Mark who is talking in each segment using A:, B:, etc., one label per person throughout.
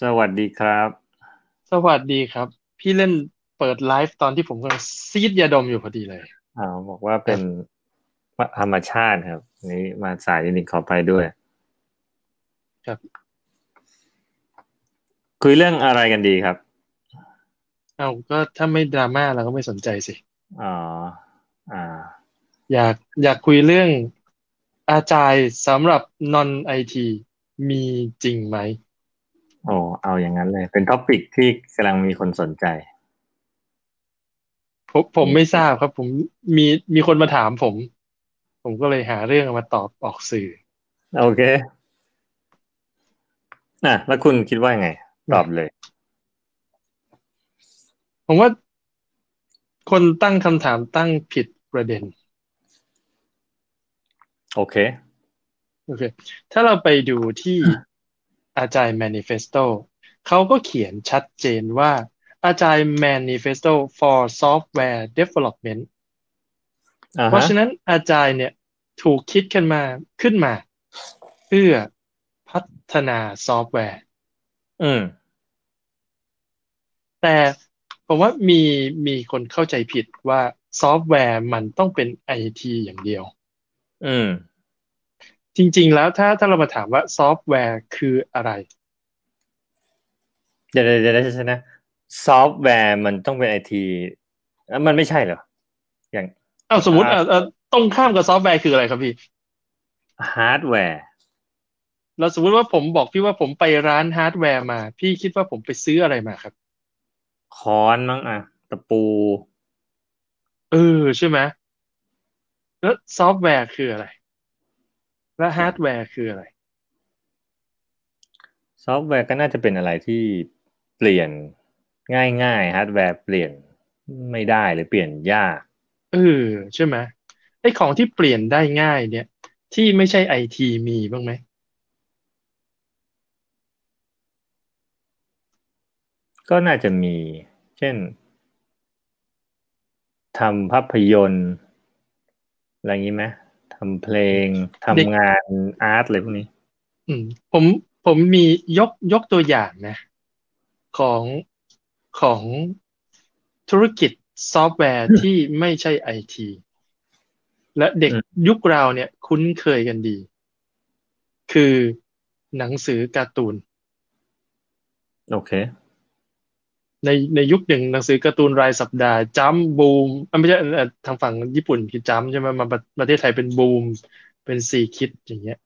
A: สวัสดีครับ
B: สวัสดีครับ พี่เล่นเปิดไลฟ์ตอนที่ผมกำลังซีดยาดมอยู่พอดีเลย
A: อ่าบอกว่าเป็นธรรมชาติครับ นี้มาสายนิดขอไปด้วย
B: ครับ
A: คุยเรื่องอะไรกันดีครับ
B: เอาก็ถ้าไม่ดราม่าเราก็ไม่สนใจสิ
A: อ๋อ อ่า
B: อยากอยากคุยเรื่องอาจารย์สำหรับนอนไอทีมีจริงไหม
A: โอ้เอาอย่างนั้นเลย เป็นท็อปิกที่กำลังมีคนสนใจ
B: ผมผมไม่ทราบครับ ผมมีมีคนมาถามผม ผมก็เลยหาเรื่องมาตอบออกสื่อ
A: โอเคน่ะแล้วคุณคิดว่าไง ตอบเลย
B: ผมว่าคนตั้งคำถามตั้งผิดประเด็น
A: โอเค
B: โอเค ถ้าเราไปดูที่ อาจารย์ manifesto เขาก็เขียนชัดเจนว่าอาจารย์ manifesto for software development เพราะฉะนั้นอาจารย์เนี่ยถูกคิดขึ้นมาขึ้นมา เพื่อพัฒนาซอฟต์แวร์
A: อืม
B: แต่ผมว่ามีมีคนเข้าใจผิดว่าซอฟต์แวร์มันต้องเป็นไอทีอย่างเดียว
A: อืม
B: จริง ๆ แล้วถ้าถ้าเรามาถามว่าซอฟต์แวร์คืออะไร
A: เดี๋ยวเดี๋ยวเดี๋ยวใช่ไหมซอฟต์แวร์มันต้องเป็นไอทีมันไม่ใช่เหรอ อย่าง
B: อ้าวสมมติอ่าตรงข้ามกับซอฟต์แวร์คืออะไรครับพี่
A: ฮาร์ดแวร์
B: เราสมมติว่าผมบอกพี่ว่าผมไปร้านฮาร์ดแวร์มา พี่คิดว่าผมไปซื้ออะไรมาครับ
A: ค้อนมั้งอะตะปู
B: เออใช่ไหมแล้วซอฟต์แวร์คืออะไร แล้วฮาร์ดแวร์คืออะไร
A: ซอฟต์แวร์ก็น่าจะเป็นอะไรที่เปลี่ยนง่ายๆฮาร์ดแวร์เปลี่ยนไม่ได้หรือเปลี่ยนยาก
B: เออใช่ไหมไอ้ของที่เปลี่ยนได้ง่ายเนี่ย ที่ไม่ใช่ไอทีมีบ้างไหม
A: ก็น่าจะมี เช่นทำภาพยนตร์อะไรอย่างนี้ไหม ทำเพลงทำงานอาร์ตอะไรพวกนี้
B: อืม ผมผมมียกยกตัวอย่างนะ ของของธุรกิจซอฟต์แวร์ที่ไม่ใช่ไอทีและเด็กยุคเราเนี่ยคุ้นเคยกันดี คือหนังสือการ์ตูน
A: โอเค
B: ในในยุคหนึ่งหนังสือการ์ตูนรายสัปดาห์จัมบูมไม่ใช่ทางฝั่งญี่ปุ่นคือจัมใช่ไหมมาประเทศไทยเป็นบูม เป็นซีคิดอย่างเงี้ย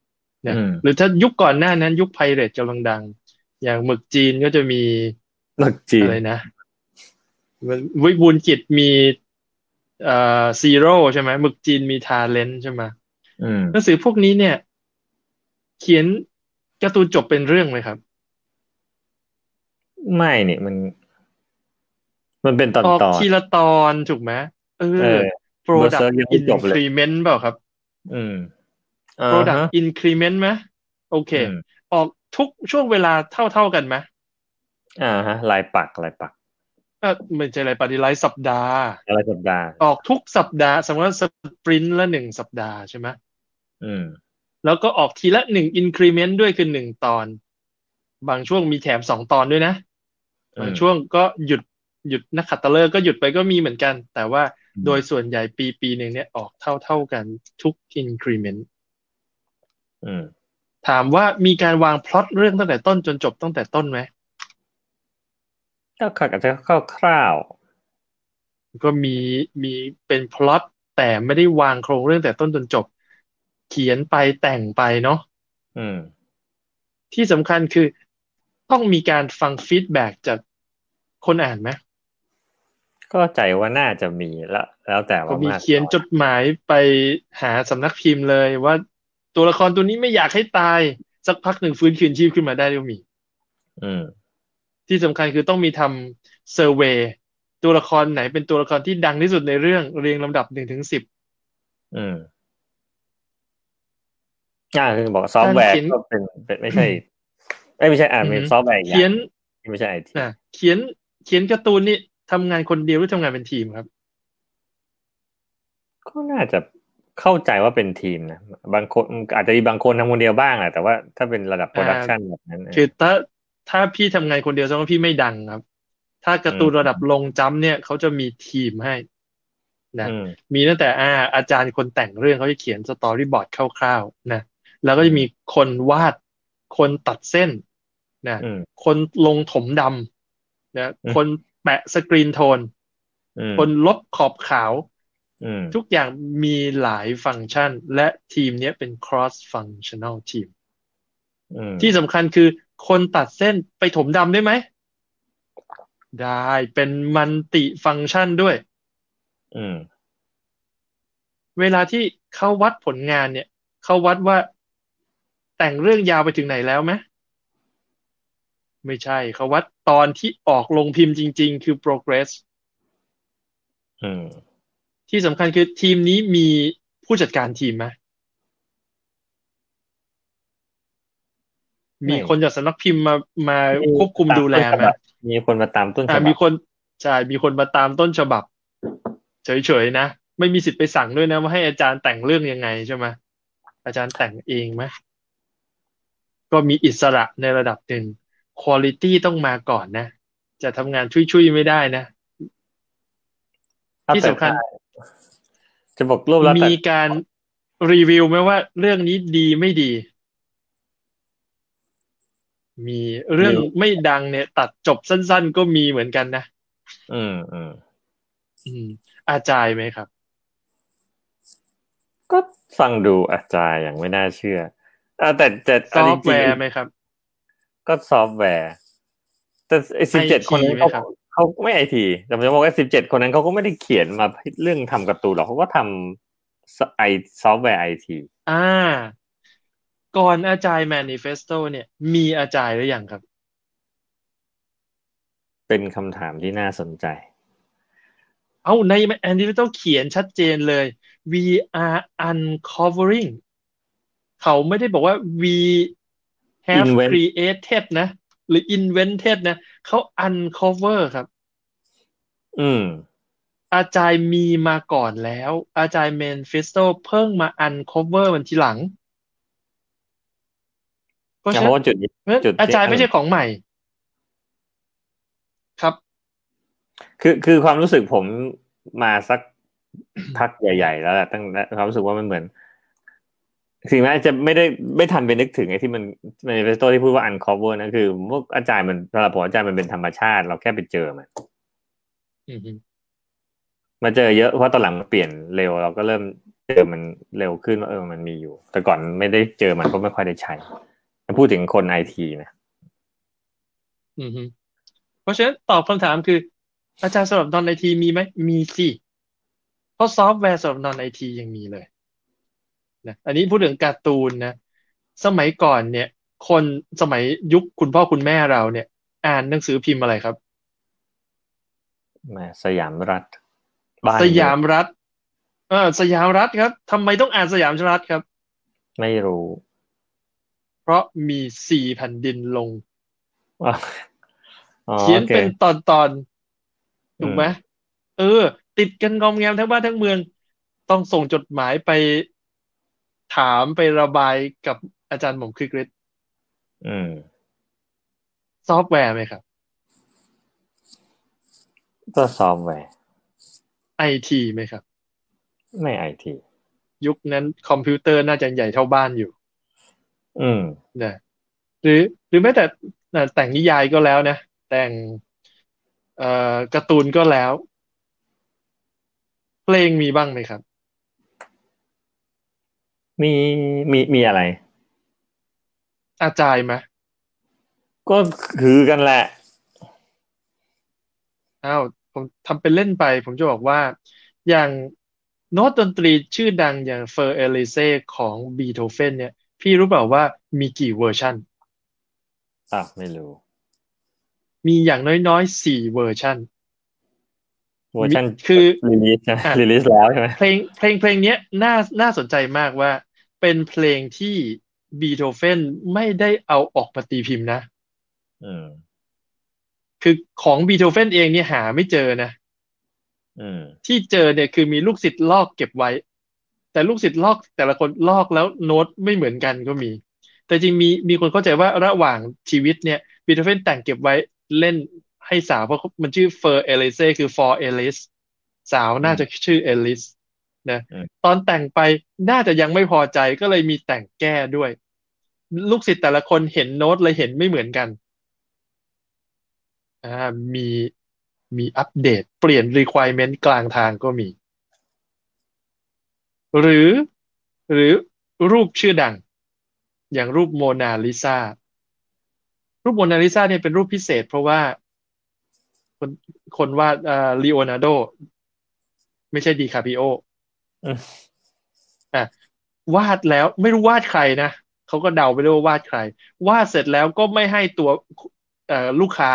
B: เนี่ยหรือถ้ายุคก่อนหน้านั้นยุคไพเรตกำลังดัง อย่างหมึกจีนก็จะมี
A: หมึกจีน
B: อะไรนะวิบูลกิจมีเอ่อซีโร่ใช่ไหมหมึกจีนมีทาเลนใช่ไหมหนังสือพวกนี้เนี่ย เขียนการ์ตูนจบเป็นเรื่องไหมครับ
A: ไม่เนี่ยมัน มันเป็นตอนตอน
B: ทีละตอนถูกไหมเออ product increment เปล่าครับ
A: อืม
B: product increment ไหมโอเค ออกทุกช่วงเวลาเท่าเท่ากันไหม
A: อ่าฮะลายปักลายปัก
B: เออไม่ใช่ลายปักดีลายสัปดาห์
A: ลายสัปดาห์
B: ออกทุกสัปดาห์ สมมติว่าสปรินต์ละหนึ่งสัปดาห์ใช่ไหม
A: อืม
B: แล้วก็ออกทีละหนึ่ง increment ด้วยคือหนึ่งตอน บางช่วงมีแถมสองตอนด้วยนะ บางช่วงก็หยุด หยุดนักขัตฤกษ์ก็หยุดไปก็มีเหมือนกัน แต่ว่าโดยส่วนใหญ่ปีปีหนึ่งเนี่ยออกเท่าเท่ากันทุก increment ถามว่ามีการวางพล็อตเรื่องตั้งแต่ต้นจนจบตั้งแต่ต้นไหม
A: ก็ขัดจะคร่าว
B: ก็มีมีเป็นพล็อตแต่ไม่ได้วางโครงเรื่องแต่ต้นจนจบ เขียนไปแต่งไปเนาะที่สำคัญคือต้องมีการฟังฟีดแบ็จากคนอ่านไหม
A: ก็ใจว่าน่าจะมีแล้วแล้วแต่ว่า
B: มีเขียนจดหมายไปหาสำนักพิมพ์เลยว่าตัวละครตัวนี้ไม่อยากให้ตาย สักพักหนึ่งฟื้นคืนชีพขึ้นมาได้ก็มี
A: อืม
B: ที่สำคัญคือต้องมีทำ survey ตัวละครไหนเป็นตัวละครที่ดังที่สุดในเรื่องเรียงลำดับหนึ่งถึงสิบ
A: อืมอ่าคือบอกซอฟต์แวร์ก็เป็นเป็นไม่ใช่ไม่ใช่อ่านเป็นซอฟต์แวร์
B: เขียน
A: ไม่ใช่ไอที
B: เขียนเขียนการ์ตูนนี่ ทำงานคนเดียวหรือทำงานเป็นทีมครับ
A: ก็น่าจะเข้าใจว่าเป็นทีมนะบางคนอาจจะมีบางคนทำคนเดียวบ้างแหละแต่ว่าถ้าเป็นระดับ production แบบนั้น
B: คือถ้าถ้าพี่ทำงานคนเดียวแสดงว่าพี่ไม่ดังครับ ถ้าการ์ตูนระดับลงจ้ำเนี่ยเขาจะมีทีมให้นะ
A: อืม
B: มีตั้งแต่อ่าอาจารย์คนแต่งเรื่องเขาจะเขียน storyboard คร่าวๆนะแล้วก็จะมีคนวาด คนตัดเส้นนะ
A: อืม
B: คนลงถมดำนะ
A: อืม
B: คน แปะ screentone
A: อืม
B: คนลบขอบขาว
A: อืม
B: ทุกอย่างมีหลายฟังก์ชัน และทีมเนี้ยเป็น cross functional ทีม
A: อืม
B: ที่สำคัญคือคนตัดเส้นไปถมดำได้ไหม ได้เป็นมันติฟังก์ชันด้วย
A: อืม
B: เวลาที่เขาวัดผลงานเนี่ยเขาวัดว่าแต่งเรื่องยาวไปถึงไหนแล้วไหม ไม่ใช่เขาวัดตอนที่ออกลงพิมพ์จริง ๆ คือ progress
A: อืม
B: ที่สำคัญคือทีมนี้มีผู้จัดการทีมไหม
A: ไม่
B: มีคนจากสำนักพิมพ์มามา
A: มี
B: ควบคุมดูแลไหม
A: มีคนมาตามต้นฉ
B: อ่า
A: บับ
B: มีคนใช่มีคนมาตามต้นฉบับ เฉยๆนะ ไม่มีสิทธิ์ไปสั่งด้วยนะ ว่าให้อาจารย์แต่งเรื่องยังไงใช่ไหมอาจารย์แต่งเองไหมก็มีอิสระในระดับหนึ่ง คุณ i t y ต้องมาก่อนนะ จะทำงานชุยๆไม่ได้นะที่สำคัญ
A: จะบอกรูปแล้วแต่
B: มีการรีวิวไหมว่าเรื่องนี้ดีไม่ดี มีเรื่องไม่ดังเนี่ย ตัดจบสั้น ๆ ก็มีเหมือนกันนะ
A: อืมอืม
B: อืม อาจารย์ไหมครับ
A: ก็ฟังดู Agile อย่างไม่น่าเชื่ออ่าแต่แต่
B: ซอฟต์แวร์
A: จริงๆ
B: ไหมครับ
A: ก็ซอฟต์แวร์ แต่ไอ้สิบเจ็ด
B: IT
A: คนนั้น
B: ไหม
A: เขา
B: ครับ
A: เขาไม่ไอทีแต่ผมจะบอกว่าสิบเจ็ดคนนั้นเขาก็ไม่ได้เขียนมาเรื่องทำการ์ตูนหรอกเขาก็ทำไอซอฟต์แวร์ไอที
B: อ่า ก่อน Agile manifesto เนี่ย มี Agile หรือยังครับ
A: เป็นคำถามที่น่าสนใจ
B: เอาใน manifesto เขียนชัดเจนเลย we are uncovering เขาไม่ได้บอกว่า we have
A: Invent
B: created นะ หรือ invented นะเขา uncover ครับ
A: อืม
B: อาจารย์มีมาก่อนแล้ว อาจารย์ manifesto เพิ่งมา uncover มันทีหลังเพราะฉะ
A: เพ
B: นั้น
A: ราะว่าจุดนี้
B: เพราะฉะนั้น
A: จุดที่
B: อาจารย์ไม่ใช่ของใหม่ ครับ
A: คือคือความรู้สึกผมมาสักพักใหญ่ ๆ แล้วแหละตั้งแต่ความรู้สึกว่ามันเหมือน สิ่งแม้จะไม่ได้ไม่ทันไปนึกถึงไอ้ที่มันในเฟสโตที่พูดว่า uncover นะคือพวกอาจารย์มันสำหรับผมอาจารย์มันเป็นธรรมชาติ เราแค่ไปเจอมัน
B: อือฮึ
A: มาเจอเยอะเพราะตอนหลังมันเปลี่ยนเร็ว เราก็เริ่มเจอมันเร็วขึ้นว่าเออมันมีอยู่ แต่ก่อนไม่ได้เจอมันก็ไม่ค่อยได้ใช้พูดถึงคนไอทีนะ
B: อือฮึเพราะฉะนั้นตอบคำถามคือ Agile สำหรับ non-IT มีไหมมีสิเพราะซอฟต์แวร์สำหรับ non-IT ยังมีเลย นะอันนี้พูดถึงการ์ตูนนะสมัยก่อนเนี่ย คนสมัยยุคคุณพ่อคุณแม่เราเนี่ย อ่านหนังสือพิมพ์อะไรครับ
A: แหม่สยามรัฐบ้าน
B: สยามรัฐเออสยามรัฐครับทำไมต้องอ่านสยามรัฐครับ
A: ไม่รู้
B: เพราะมีสี่แผ่นดินลง
A: อ๋ออ๋อ
B: เขียน
A: ออก
B: เป็นตอนตอนๆถูกไหม
A: อืม
B: เออ ติดกันงอมแงมทั้งบ้านทั้งเมือง ต้องส่งจดหมายไป ถามไประบายกับอาจารย์หม่อมคึกฤทธิ์
A: อืม
B: ซอฟต์แวร์ไหมครับ
A: ก็ซอฟต์แวร์
B: ไอทีไหมครับ
A: ไม่ไอที
B: ยุคนั้นคอมพิวเตอร์น่าจะใหญ่เท่าบ้านอยู่
A: อืม
B: นะหรือ หรือแม้แต่เอ่อแต่งนิยายก็แล้วนะ แต่งเอ่อการ์ตูนก็แล้ว เพลงมีบ้างไหมครับ
A: มีมีมีอะไร
B: อาจารย์ไหม
A: ก็คือกันแหละ
B: อ้าวผมทำเป็นเล่นไป ผมจะบอกว่า อย่างโน้ตดนตรีชื่อดังอย่าง Für Elise ของบีโธเฟนเนี่ย พี่รู้เปล่าว่ามีกี่เวอร์ชัน
A: อะไม่รู้
B: มีอย่างน้อยๆสี่เวอร์ชัน
A: เวอร์ชัน
B: คือ
A: release ใช่ไหม
B: อะ
A: release แล้วใช่ไหม
B: เพลงเพลงเพลงเนี้ยน่าน่าสนใจมากว่า เป็นเพลงที่บีโธเฟนไม่ได้เอาออกมาตีพิมพ์นะ
A: อืม
B: คือของบีโธเฟนเองเนี่ยหาไม่เจอนะ
A: อืม
B: ที่เจอเนี่ยคือมีลูกศิษย์ลอกเก็บไว้ แต่ลูกศิษย์ลอกแต่ละคนลอกแล้วโน้ตไม่เหมือนกันก็มี แต่จริงมีมีคนเข้าใจว่าระหว่างชีวิตเนี่ยบีโธเฟนแต่งเก็บไว้เล่นให้สาวเพราะมันชื่อเฟอร์เอลิเซ่คือ for เอลิสสาวน่าจะชื่อ Elise นะ
A: อืม
B: ตอนแต่งไปน่าจะยังไม่พอใจก็เลยมีแต่งแก้ด้วย ลูกศิษย์แต่ละคนเห็นโน้ตเลยเห็นไม่เหมือนกันอ่ามีมีอัปเดต เปลี่ยน requirement กลางทางก็มี หรือหรือรูปชื่อดัง อย่างรูปโมนาลิซารูปโมนาลิซาเนี่ยเป็นรูปพิเศษ เพราะว่าคนคนวาดอ่าลีโอนาร์โด ไม่ใช่ดีคาปิโอ
A: อืม
B: อะวาดแล้วไม่รู้วาดใครนะเขาก็เดาไปด้วยว่าวาดใคร วาดเสร็จแล้วก็ไม่ให้ตัวเอ่อลูกค้า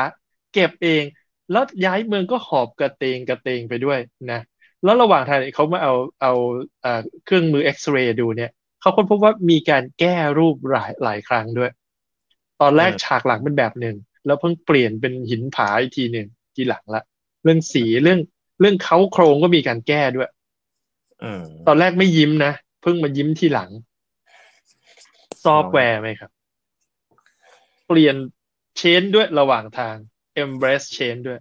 B: เก็บเอง แล้วย้ายเมืองก็หอบกระเตงกระเตงไปด้วยนะแล้วระหว่างทางเนี่ยเขามาเอาเอาเอ่อเครื่องมือเอ็กซเรย์ดูเนี่ยเขาค้นพบว่ามีการแก้รูปหลายหลายครั้งด้วย ตอนแรก
A: อืม
B: ฉากหลังเป็นแบบหนึ่งแล้วเพิ่งเปลี่ยนเป็นหินผาอีกทีหนึ่งทีหลังละ เรื่องสีเรื่องเรื่องเค้าโครงก็มีการแก้ด้วย
A: อืม
B: ตอนแรกไม่ยิ้มนะ เพิ่งมายิ้มทีหลัง ซอฟต์แวร์ไหมครับ เปลี่ยน change ด้วยระหว่างทาง embrace change ด้วย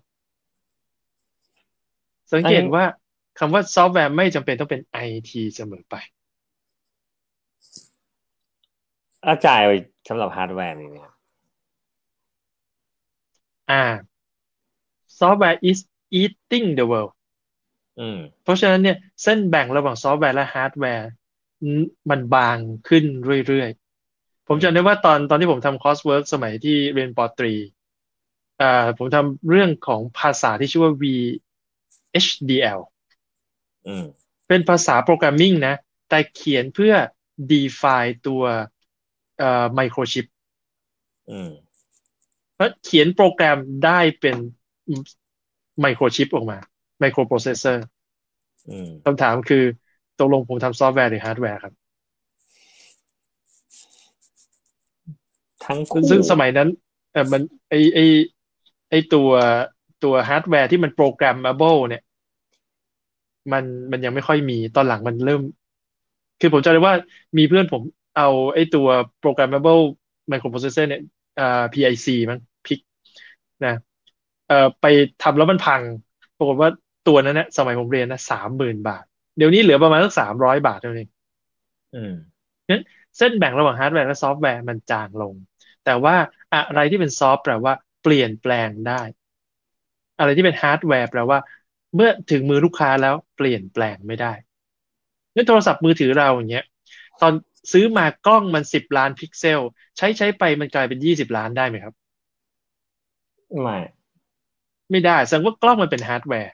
B: สังเกตว่าคำว่าซอฟต์แวร์ไม่จำเป็นต้องเป็น IT เสมอไป
A: Agile สำหรับฮาร์ดแวร์นี่เนี่ย
B: อ่า software is eating the world
A: อืม
B: เพราะฉะนั้นเนี่ยเส้นแบ่งระหว่างซอฟต์แวร์และฮาร์ดแวร์มันบางขึ้นเรื่อยๆ ผมจำได้ว่าตอนตอนที่ผมทำ coursework สมัยที่เรียนปอตรีอ่าผมทำเรื่องของภาษาที่ชื่อว่า VHDL
A: อืม
B: เป็นภาษา programming นะ แต่เขียนเพื่อ define ตัวเอ่อไมโครชิป
A: อืม
B: เพราะเขียนโปรแกรมได้เป็นไมโครชิปออกมา ไมโครโปรเซสเซอร์
A: อืม
B: คำถามคือตกลงผมทำซอฟต์แวร์หรือฮาร์ดแวร์ครับ
A: ทั้งคู่
B: ซึ่งสมัยนั้นเออมันไอไอไอตัวตัวฮาร์ดแวร์ที่มันโปรแกรม a b l e เนี่ย มันมันยังไม่ค่อยมีตอนหลังมันเริ่ม คือผมจำได้ว่ามีเพื่อนผมเอาไอตัว programmable microprocessor เนี่ยอ่า PIC มั้ง PIC นะเอ่อไปทำแล้วมันพัง ปรากฏว่า ตัวนั้นนะสมัยผมเรียนนะสามหมื่นบาท เดี๋ยวนี้เหลือประมาณสักสามร้อยบาทเท่านั้นเอง
A: อืม
B: เส้นแบ่งระหว่างฮาร์ดแวร์และซอฟต์แวร์มันจางลง แต่ว่าอะไรที่เป็น soft แปลว่าเปลี่ยนแปลงได้ อะไรที่เป็นฮาร์ดแวร์แปลว่า เมื่อถึงมือลูกค้าแล้วเปลี่ยนแปลงไม่ได้ในโทรศัพท์มือถือเราอย่างเงี้ย ตอนซื้อมากล้องมันสิบล้านพิกเซล ใช้ใช้ไปมันกลายเป็นยี่สิบล้านได้ไหมครับ
A: ไม่
B: ไม่ได้แสดงว่ากล้องมันเป็นฮาร์ดแวร์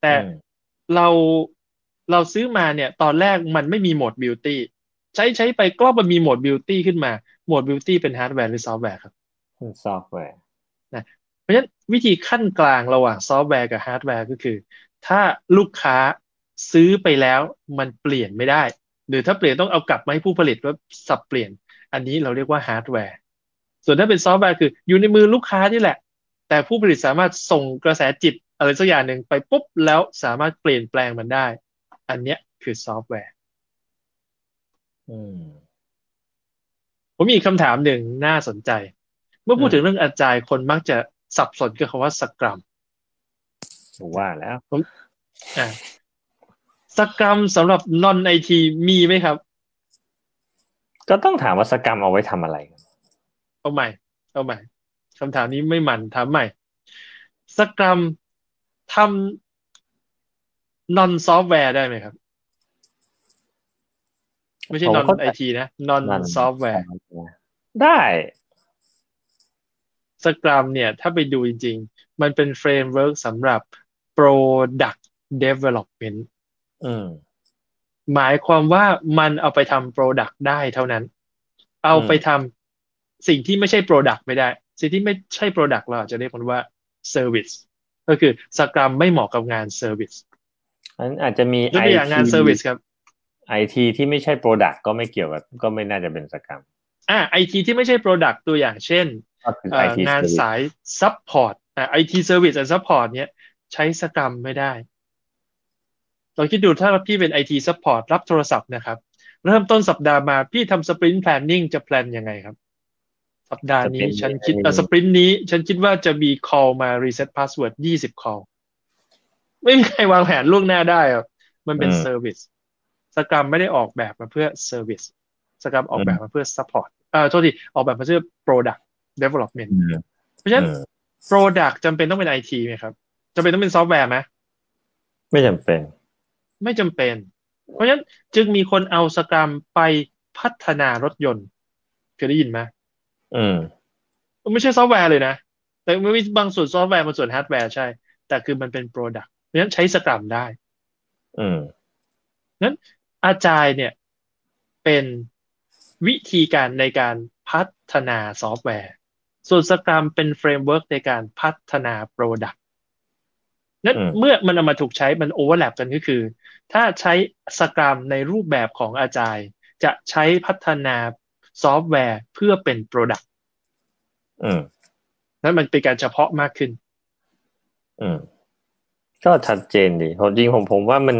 B: แต่
A: อืม
B: เราเราซื้อมาเนี่ย ตอนแรกมันไม่มีโหมด beauty ใช้ใช้ไปกล้องมันมีโหมด beauty ขึ้นมา โหมด beauty เป็นฮาร์ดแวร์หรือซอฟต์แวร์ครับ
A: เป็นซอฟต์แวร์
B: เพราะฉะนั้นวิธีคั่นกลางระหว่างซอฟต์แวร์กับฮาร์ดแวร์ก็คือ ถ้าลูกค้าซื้อไปแล้วมันเปลี่ยนไม่ได้ หรือถ้าเปลี่ยนต้องเอากลับมาให้ผู้ผลิตว่าสับเปลี่ยน อันนี้เราเรียกว่าฮาร์ดแวร์ส่วนถ้าเป็นซอฟต์แวร์คืออยู่ในมือลูกค้านี่แหละ แต่ผู้ผลิตสามารถส่งกระแสจิต อะไรสักอย่างหนึ่งไปปุ๊บแล้วสามารถเปลี่ยนแปลงมันได้ อันเนี้ยคือซอฟต์แวร์
A: อืม
B: ผมมีอีกคำถามหนึ่งน่าสนใจ เมื่อพูด
A: อืม
B: ถึงเรื่อง Agile คนมักจะสับสนกับคำว่า Scrum
A: ผมว่าแล้ว
B: อ่า Scrum สำหรับ non-IT มีไหมครับ
A: ก็ต้องถามว่า Scrum เอาไว้ทำอะไร
B: เอาใหม่ เอาใหม่คำถามนี้ไม่มันถามใหม่ Scrum ทำ non-software ได้ไหมครับ ไม่ใช่
A: ผม
B: นอน
A: เข้าใจ
B: ไอทีนะ non-software
A: ได้
B: Scrum เนี่ย ถ้าไปดูจริง ๆ มันเป็น framework สำหรับ Product Development
A: อืม
B: หมายความว่ามันเอาไปทำ Product ได้เท่านั้น เอาไปทำสิ่งที่ไม่ใช่ Product ไม่ได้ สิ่งที่ไม่ใช่ Product เราอาจจะเรียกมันว่า Service ก็คือ Scrum ไม่เหมาะกับงาน Service
A: นั้นอาจจะมี
B: ยกตัวอย่างงาน Service ครับ
A: ไอทีที่ไม่ใช่โปรดักก็ไม่เกี่ยวกับก็ไม่น่าจะเป็นสกรรม
B: อ่าไอทีที่ไม่ใช่ Product ตัวอย่างเช่น
A: ก็คือ
B: เอ่
A: ไอ
B: อ
A: ที
B: งานสาย Support อ่า IT Service and Support เนี้ยใช้สกรัมไม่ได้ลองคิดดูถ้าพี่เป็น IT Support รับโทรศัพท์นะครับ เริ่มต้นสัปดาห์มาพี่ทำ Sprint Planning จะแพลนยังไงครับ สัปดาห์นี้
A: sprint
B: ฉันคิด
A: นี้
B: เออสปรินต์นี้ ฉันคิดว่าจะมี call มา reset password ยี่สิบ call ไม่มีใครวางแผนล่วงหน้าได้อะมันเป็น
A: อืม
B: service สกรัมไม่ได้ออกแบบมาเพื่อ service สกรัมออกแบบมาเพื่อ support เอ่อโทษทีออกแบบมาเพื่อ product development
A: อืม
B: เพราะฉะนั้น
A: อืม
B: product จำเป็นต้องเป็น IT ไหมครับจำเป็นต้องเป็นซอฟต์แวร์ไหม
A: ไม่จำเป็น
B: ไม่จำเป็น เพราะฉะนั้นจึงมีคนเอา Scrum ไปพัฒนารถยนต์เคยได้ยินไหม
A: อืม
B: ไม่ใช่ซอฟต์แวร์เลยนะ แต่มันมีบางส่วนซอฟต์แวร์บางส่วนฮาร์ดแวร์ใช่ แต่คือมันเป็น Product เพราะฉะนั้นใช้ Scrum ได้
A: อืม
B: นั้น Agile เนี่ย เป็นวิธีการในการพัฒนาซอฟต์แวร์ ส่วน Scrum เป็น framework ในการพัฒนา Product นั้น
A: อืม
B: เมื่อมันเอามาถูกใช้มัน overlap กันก็คือ ถ้าใช้ Scrum ในรูปแบบของ Agile จะใช้พัฒนา ซอฟต์แวร์เพื่อเป็น Product
A: อืม
B: นั้นมันเป็นการเฉพาะมากขึ้น
A: อืม ก็ชัดเจนดีผมจริงผมผมว่ามัน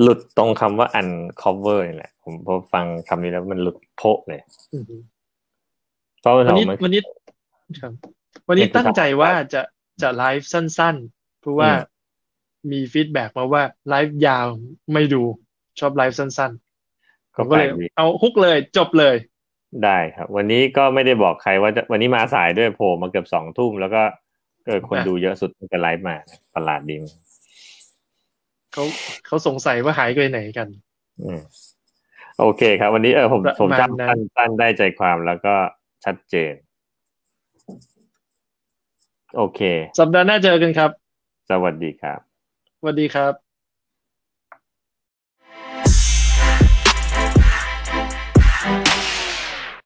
A: หลุดตรงคำว่า uncover นี่แหละ ผมพอฟังคำนี้แล้วมันหลุดโพะเลย
B: อือฮึ
A: เพราะว่า
B: วัน
A: เรา
B: นี้
A: มัน
B: วันนี้ครับวันนี้
A: เนี่ยคือ
B: ตั้งใจว่าจะจะไลฟ์สั้นๆ เพราะว่า
A: อืม
B: มี feedback มาว่าไลฟ์ยาวไม่ดูชอบไลฟ์สั้นๆผ
A: ก็
B: ม
A: แป
B: ก็
A: ล
B: เลย
A: กดี
B: เอาฮุกเลยจบเลย
A: ได้ครับ วันนี้ก็ไม่ได้บอกใครว่าจะวันนี้มาสายด้วยโผล่มาเกือบสองทุ่มแล้วก็เออคน
B: อะ
A: ดูเยอะสุดตั้งแต่ไลฟ์มาประหลาดดี
B: เขาเขาสงสัยว่าหายไปไหนกัน
A: อืมโอเคครับ วันนี้เออผม
B: ประ
A: ผม
B: มาณ
A: จำ
B: นั้
A: สั้
B: น
A: นสั้นได้ใจความแล้วก็ชัดเจน โอเค
B: สัปดาห์หน้าเจอกันครับ
A: สวัสดีครับ
B: สวัสดีครับ